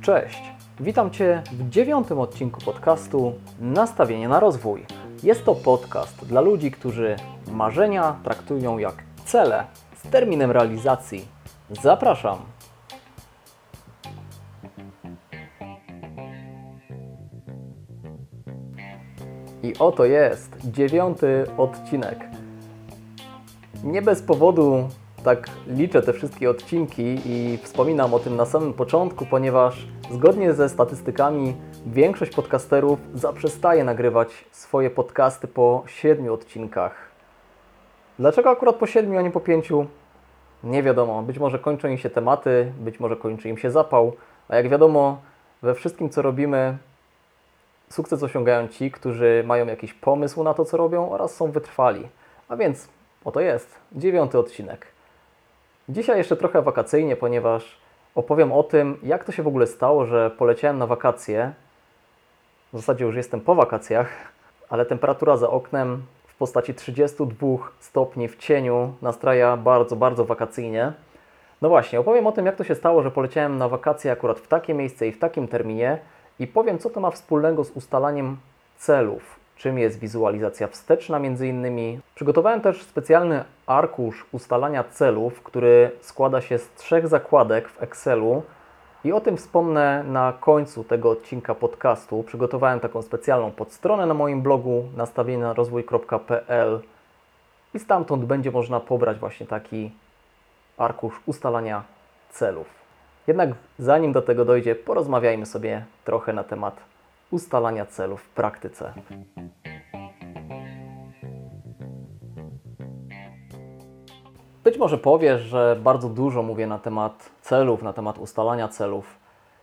Cześć, witam Cię w dziewiątym odcinku podcastu Nastawienie na rozwój. Jest to podcast dla ludzi, którzy marzenia traktują jak cele z terminem realizacji. Zapraszam! I oto jest dziewiąty odcinek. Nie bez powodu tak liczę te wszystkie odcinki i wspominam o tym na samym początku, ponieważ zgodnie ze statystykami większość podcasterów zaprzestaje nagrywać swoje podcasty po siedmiu odcinkach. Dlaczego akurat po siedmiu, a nie po pięciu? Nie wiadomo. Być może kończą im się tematy, być może kończy im się zapał, a jak wiadomo, we wszystkim co robimy, sukces osiągają ci, którzy mają jakiś pomysł na to, co robią oraz są wytrwali. A więc oto jest dziewiąty odcinek. Dzisiaj jeszcze trochę wakacyjnie, ponieważ opowiem o tym, jak to się w ogóle stało, że poleciałem na wakacje. W zasadzie już jestem po wakacjach, ale temperatura za oknem w postaci 32 stopni w cieniu nastraja bardzo, bardzo wakacyjnie. No właśnie, opowiem o tym, jak to się stało, że poleciałem na wakacje akurat w takie miejsce i w takim terminie i powiem, co to ma wspólnego z ustalaniem celów czym jest wizualizacja wsteczna między innymi. Przygotowałem też specjalny arkusz ustalania celów, który składa się z trzech zakładek w Excelu i o tym wspomnę na końcu tego odcinka podcastu. Przygotowałem taką specjalną podstronę na moim blogu nastawienienarozwój.pl i stamtąd będzie można pobrać właśnie taki arkusz ustalania celów. Jednak zanim do tego dojdzie, porozmawiajmy sobie trochę na temat ustalania celów w praktyce. Być może powiesz, że bardzo dużo mówię na temat celów, na temat ustalania celów.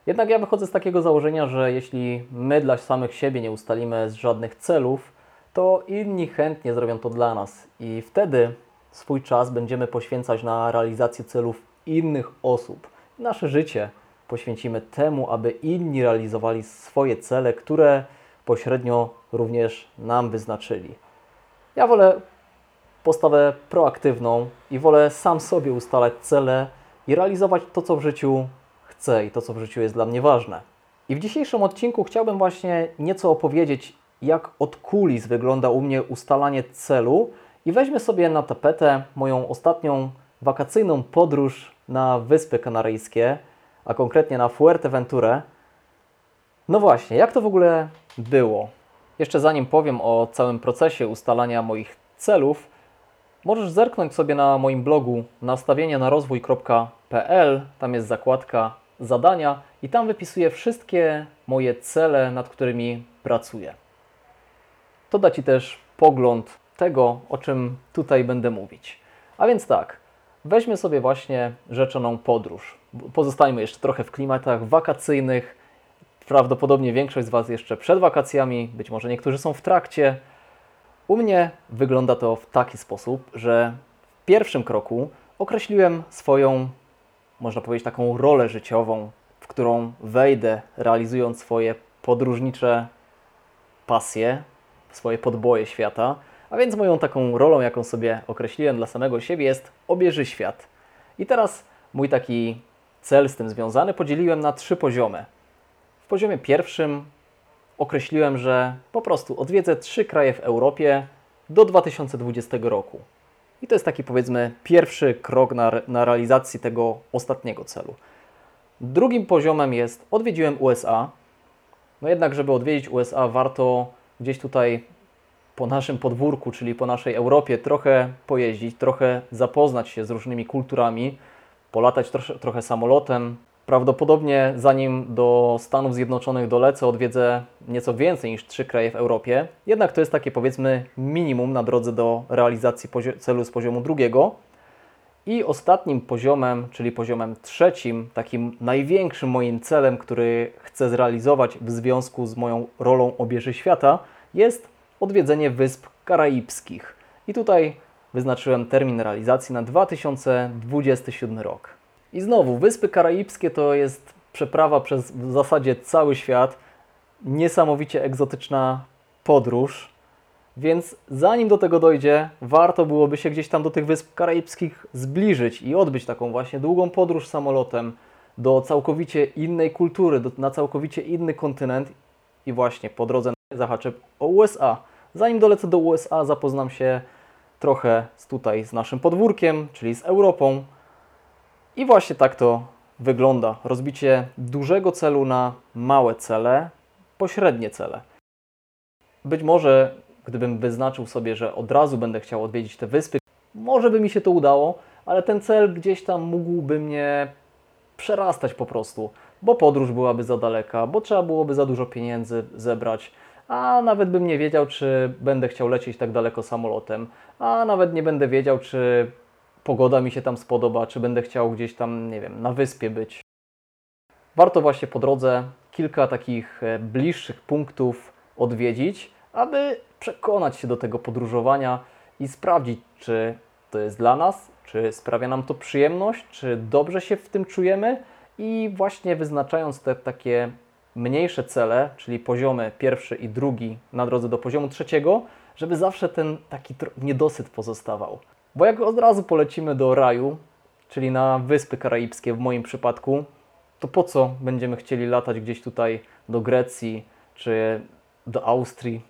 Jednak ja wychodzę z takiego założenia, że jeśli my dla samych siebie nie ustalimy żadnych celów, to inni chętnie zrobią to dla nas i wtedy swój czas będziemy poświęcać na realizację celów innych osób. Nasze życie poświęcimy temu, aby inni realizowali swoje cele, które pośrednio również nam wyznaczyli. Ja wolę postawę proaktywną i wolę sam sobie ustalać cele i realizować to, co w życiu chcę i to, co w życiu jest dla mnie ważne. I w dzisiejszym odcinku chciałbym właśnie nieco opowiedzieć, jak od kulis wygląda u mnie ustalanie celu i weźmy sobie na tapetę moją ostatnią wakacyjną podróż na Wyspy Kanaryjskie, a konkretnie na Fuerteventurę. No właśnie, jak to w ogóle było? Jeszcze zanim powiem o całym procesie ustalania moich celów, możesz zerknąć sobie na moim blogu nastawienia na rozwój.pl. Tam jest zakładka zadania i tam wypisuję wszystkie moje cele, nad którymi pracuję. To da Ci też pogląd tego, o czym tutaj będę mówić. A więc tak, weźmy sobie właśnie rzeczoną podróż. Pozostajmy jeszcze trochę w klimatach wakacyjnych. Prawdopodobnie większość z Was jeszcze przed wakacjami, być może niektórzy są w trakcie. U mnie wygląda to w taki sposób, że w pierwszym kroku określiłem swoją, można powiedzieć, taką rolę życiową, w którą wejdę, realizując swoje podróżnicze pasje, swoje podboje świata. A więc moją taką rolą, jaką sobie określiłem dla samego siebie, jest obieży świat. I teraz mój taki cel z tym związany podzieliłem na trzy poziomy. W poziomie pierwszym określiłem, że po prostu odwiedzę trzy kraje w Europie do 2020 roku. I to jest taki powiedzmy pierwszy krok na, na realizacji tego ostatniego celu. Drugim poziomem jest odwiedziłem USA. No jednak, żeby odwiedzić USA, warto gdzieś tutaj po naszym podwórku, czyli po naszej Europie, trochę pojeździć, trochę zapoznać się z różnymi kulturami, polatać trochę samolotem. Prawdopodobnie zanim do Stanów Zjednoczonych dolecę, odwiedzę nieco więcej niż trzy kraje w Europie. Jednak to jest takie powiedzmy minimum na drodze do realizacji celu z poziomu drugiego. I ostatnim poziomem, czyli poziomem trzecim, takim największym moim celem, który chcę zrealizować w związku z moją rolą obieży świata, jest odwiedzenie Wysp Karaibskich. I tutaj wyznaczyłem termin realizacji na 2027 rok. I znowu, Wyspy Karaibskie to jest przeprawa przez w zasadzie cały świat, niesamowicie egzotyczna podróż. Więc zanim do tego dojdzie, warto byłoby się gdzieś tam do tych Wysp Karaibskich zbliżyć i odbyć taką właśnie długą podróż samolotem, do całkowicie innej kultury, do, na całkowicie inny kontynent i właśnie po drodze zahaczę o USA. Zanim dolecę do USA, zapoznam się trochę z tutaj z naszym podwórkiem, czyli z Europą. I właśnie tak to wygląda. Rozbicie dużego celu na małe cele, pośrednie cele. Być może, gdybym wyznaczył sobie, że od razu będę chciał odwiedzić te wyspy, może by mi się to udało, ale ten cel gdzieś tam mógłby mnie przerastać po prostu, bo podróż byłaby za daleka, bo trzeba byłoby za dużo pieniędzy zebrać, a nawet bym nie wiedział, czy będę chciał lecieć tak daleko samolotem, a nawet nie będę wiedział, czy pogoda mi się tam spodoba, czy będę chciał gdzieś tam, nie wiem, na wyspie być. Warto właśnie po drodze kilka takich e, bliższych punktów odwiedzić, aby przekonać się do tego podróżowania i sprawdzić, czy to jest dla nas, czy sprawia nam to przyjemność, czy dobrze się w tym czujemy i właśnie wyznaczając te takie mniejsze cele, czyli poziomy pierwszy i drugi na drodze do poziomu trzeciego, żeby zawsze ten taki niedosyt pozostawał. Bo jak od razu polecimy do raju, czyli na Wyspy Karaibskie w moim przypadku, to po co będziemy chcieli latać gdzieś tutaj do Grecji czy do Austrii?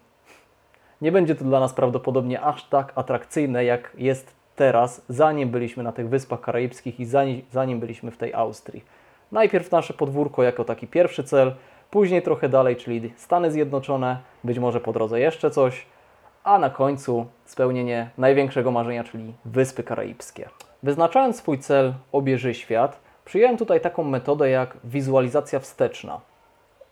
Nie będzie to dla nas prawdopodobnie aż tak atrakcyjne, jak jest teraz, zanim byliśmy na tych Wyspach Karaibskich i zanim, zanim byliśmy w tej Austrii. Najpierw nasze podwórko jako taki pierwszy cel, później trochę dalej, czyli Stany Zjednoczone, być może po drodze jeszcze coś, a na końcu spełnienie największego marzenia, czyli Wyspy Karaibskie. Wyznaczając swój cel obieży świat, przyjąłem tutaj taką metodę jak wizualizacja wsteczna.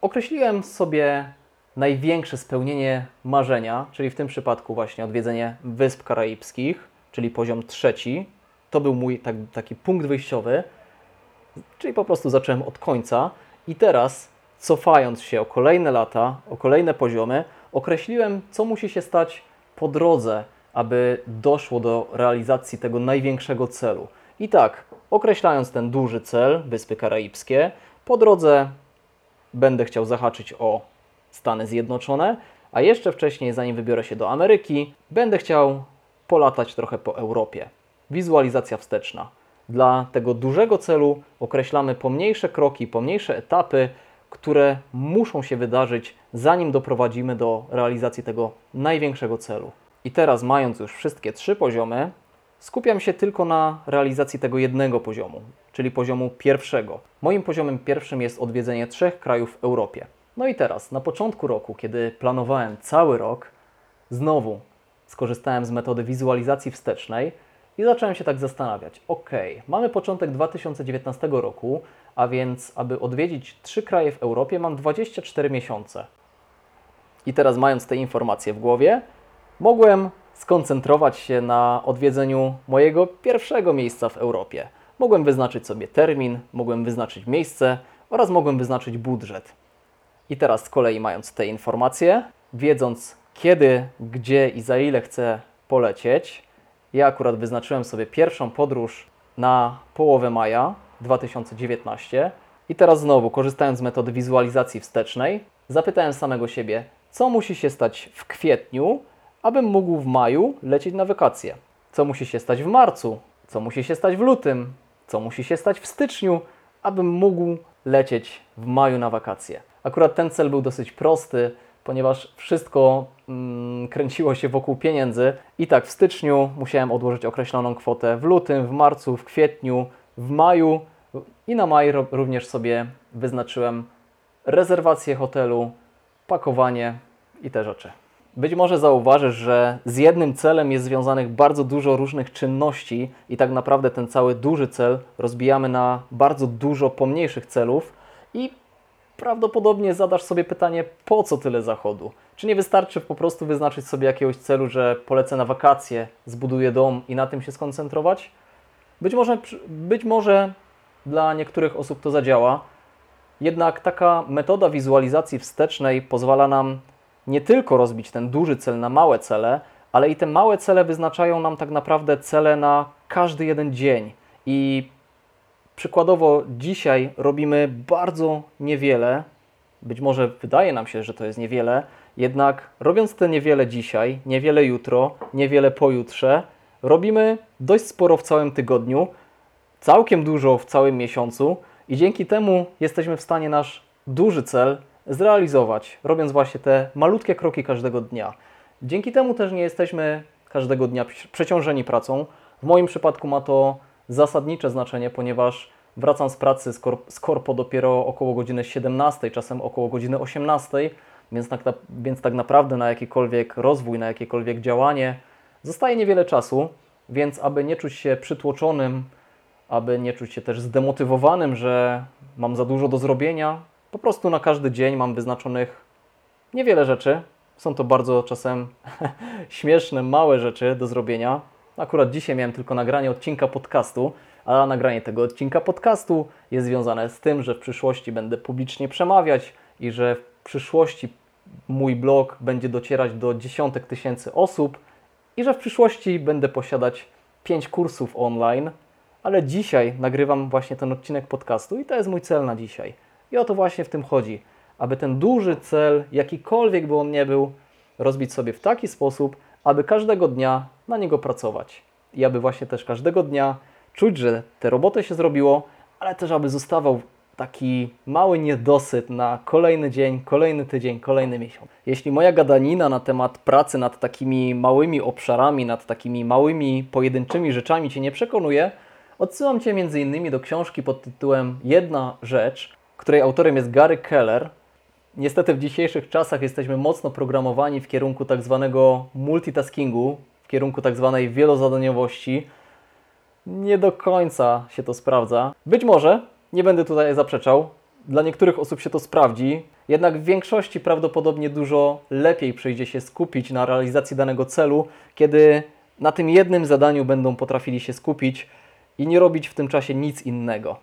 Określiłem sobie największe spełnienie marzenia, czyli w tym przypadku właśnie odwiedzenie Wysp Karaibskich, czyli poziom trzeci. To był mój tak, taki punkt wyjściowy, czyli po prostu zacząłem od końca i teraz cofając się o kolejne lata, o kolejne poziomy, określiłem, co musi się stać po drodze, aby doszło do realizacji tego największego celu. I tak, określając ten duży cel, Wyspy Karaibskie, po drodze będę chciał zahaczyć o Stany Zjednoczone, a jeszcze wcześniej, zanim wybiorę się do Ameryki, będę chciał polatać trochę po Europie. Wizualizacja wsteczna. Dla tego dużego celu określamy pomniejsze kroki, pomniejsze etapy, które muszą się wydarzyć, zanim doprowadzimy do realizacji tego największego celu. I teraz, mając już wszystkie trzy poziomy, skupiam się tylko na realizacji tego jednego poziomu, czyli poziomu pierwszego. Moim poziomem pierwszym jest odwiedzenie trzech krajów w Europie. No i teraz, na początku roku, kiedy planowałem cały rok, znowu skorzystałem z metody wizualizacji wstecznej i zacząłem się tak zastanawiać. Ok, mamy początek 2019 roku, a więc, aby odwiedzić trzy kraje w Europie, mam 24 miesiące. I teraz, mając te informacje w głowie, mogłem skoncentrować się na odwiedzeniu mojego pierwszego miejsca w Europie. Mogłem wyznaczyć sobie termin, mogłem wyznaczyć miejsce oraz mogłem wyznaczyć budżet. I teraz z kolei mając te informacje, wiedząc kiedy, gdzie i za ile chcę polecieć, ja akurat wyznaczyłem sobie pierwszą podróż na połowę maja 2019 i teraz znowu, korzystając z metody wizualizacji wstecznej, zapytałem samego siebie, co musi się stać w kwietniu, abym mógł w maju lecieć na wakacje. Co musi się stać w marcu, co musi się stać w lutym, co musi się stać w styczniu, abym mógł lecieć w maju na wakacje. Akurat ten cel był dosyć prosty, ponieważ wszystko mm, kręciło się wokół pieniędzy. I tak w styczniu musiałem odłożyć określoną kwotę, w lutym, w marcu, w kwietniu, w maju i na maj również sobie wyznaczyłem rezerwację hotelu, pakowanie i te rzeczy. Być może zauważysz, że z jednym celem jest związanych bardzo dużo różnych czynności i tak naprawdę ten cały duży cel rozbijamy na bardzo dużo pomniejszych celów i prawdopodobnie zadasz sobie pytanie, po co tyle zachodu? Czy nie wystarczy po prostu wyznaczyć sobie jakiegoś celu, że polecę na wakacje, zbuduję dom i na tym się skoncentrować? Być może, być może dla niektórych osób to zadziała, jednak taka metoda wizualizacji wstecznej pozwala nam nie tylko rozbić ten duży cel na małe cele, ale i te małe cele wyznaczają nam tak naprawdę cele na każdy jeden dzień. I Przykładowo dzisiaj robimy bardzo niewiele, być może wydaje nam się, że to jest niewiele, jednak robiąc te niewiele dzisiaj, niewiele jutro, niewiele pojutrze, robimy dość sporo w całym tygodniu, całkiem dużo w całym miesiącu I dzięki temu jesteśmy w stanie nasz duży cel zrealizować, robiąc właśnie te malutkie kroki każdego dnia. Dzięki temu też nie jesteśmy każdego dnia przeciążeni pracą. W moim przypadku ma to zasadnicze znaczenie, ponieważ wracam z pracy z, korp z korpo dopiero około godziny 17, czasem około godziny 18, więc tak, na, więc tak naprawdę na jakikolwiek rozwój, na jakiekolwiek działanie zostaje niewiele czasu, więc aby nie czuć się przytłoczonym, aby nie czuć się też zdemotywowanym, że mam za dużo do zrobienia, po prostu na każdy dzień mam wyznaczonych niewiele rzeczy. Są to bardzo czasem śmieszne, małe rzeczy do zrobienia. Akurat dzisiaj miałem tylko nagranie odcinka podcastu, a nagranie tego odcinka podcastu jest związane z tym, że w przyszłości będę publicznie przemawiać i że w przyszłości mój blog będzie docierać do dziesiątek tysięcy osób i że w przyszłości będę posiadać pięć kursów online, ale dzisiaj nagrywam właśnie ten odcinek podcastu i to jest mój cel na dzisiaj. I o to właśnie w tym chodzi, aby ten duży cel, jakikolwiek by on nie był, rozbić sobie w taki sposób, aby każdego dnia na niego pracować. I aby właśnie też każdego dnia czuć, że te roboty się zrobiło, ale też aby zostawał taki mały niedosyt na kolejny dzień, kolejny tydzień, kolejny miesiąc. Jeśli moja gadanina na temat pracy nad takimi małymi obszarami, nad takimi małymi pojedynczymi rzeczami Cię nie przekonuje, odsyłam Cię m.in. do książki pod tytułem Jedna rzecz, której autorem jest Gary Keller. Niestety w dzisiejszych czasach jesteśmy mocno programowani w kierunku tak zwanego multitaskingu, w kierunku tak zwanej wielozadaniowości. Nie do końca się to sprawdza. Być może, nie będę tutaj zaprzeczał, dla niektórych osób się to sprawdzi, jednak w większości prawdopodobnie dużo lepiej przyjdzie się skupić na realizacji danego celu, kiedy na tym jednym zadaniu będą potrafili się skupić i nie robić w tym czasie nic innego.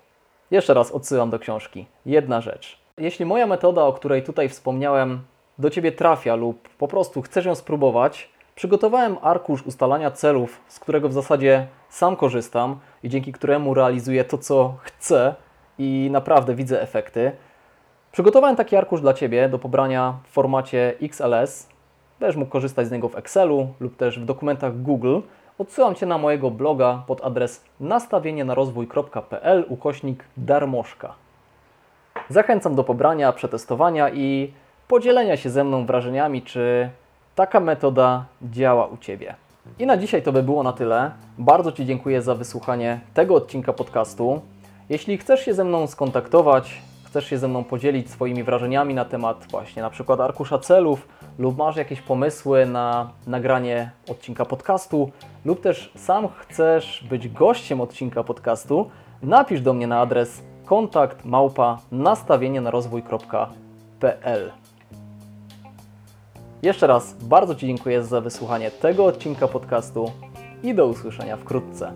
Jeszcze raz odsyłam do książki. Jedna rzecz. Jeśli moja metoda, o której tutaj wspomniałem, do Ciebie trafia lub po prostu chcesz ją spróbować, przygotowałem arkusz ustalania celów, z którego w zasadzie sam korzystam i dzięki któremu realizuję to, co chcę i naprawdę widzę efekty. Przygotowałem taki arkusz dla Ciebie do pobrania w formacie XLS. Będziesz mógł korzystać z niego w Excelu lub też w dokumentach Google. Odsyłam Cię na mojego bloga pod adres nastawienienarozwój.pl ukośnik darmożka. Zachęcam do pobrania, przetestowania i podzielenia się ze mną wrażeniami, czy taka metoda działa u Ciebie. I na dzisiaj to by było na tyle. Bardzo Ci dziękuję za wysłuchanie tego odcinka podcastu. Jeśli chcesz się ze mną skontaktować, chcesz się ze mną podzielić swoimi wrażeniami na temat właśnie na przykład arkusza celów, lub masz jakieś pomysły na nagranie odcinka podcastu, lub też sam chcesz być gościem odcinka podcastu, napisz do mnie na adres kontakt małpa nastawienie na rozwój.pl. Jeszcze raz bardzo Ci dziękuję za wysłuchanie tego odcinka podcastu i do usłyszenia wkrótce.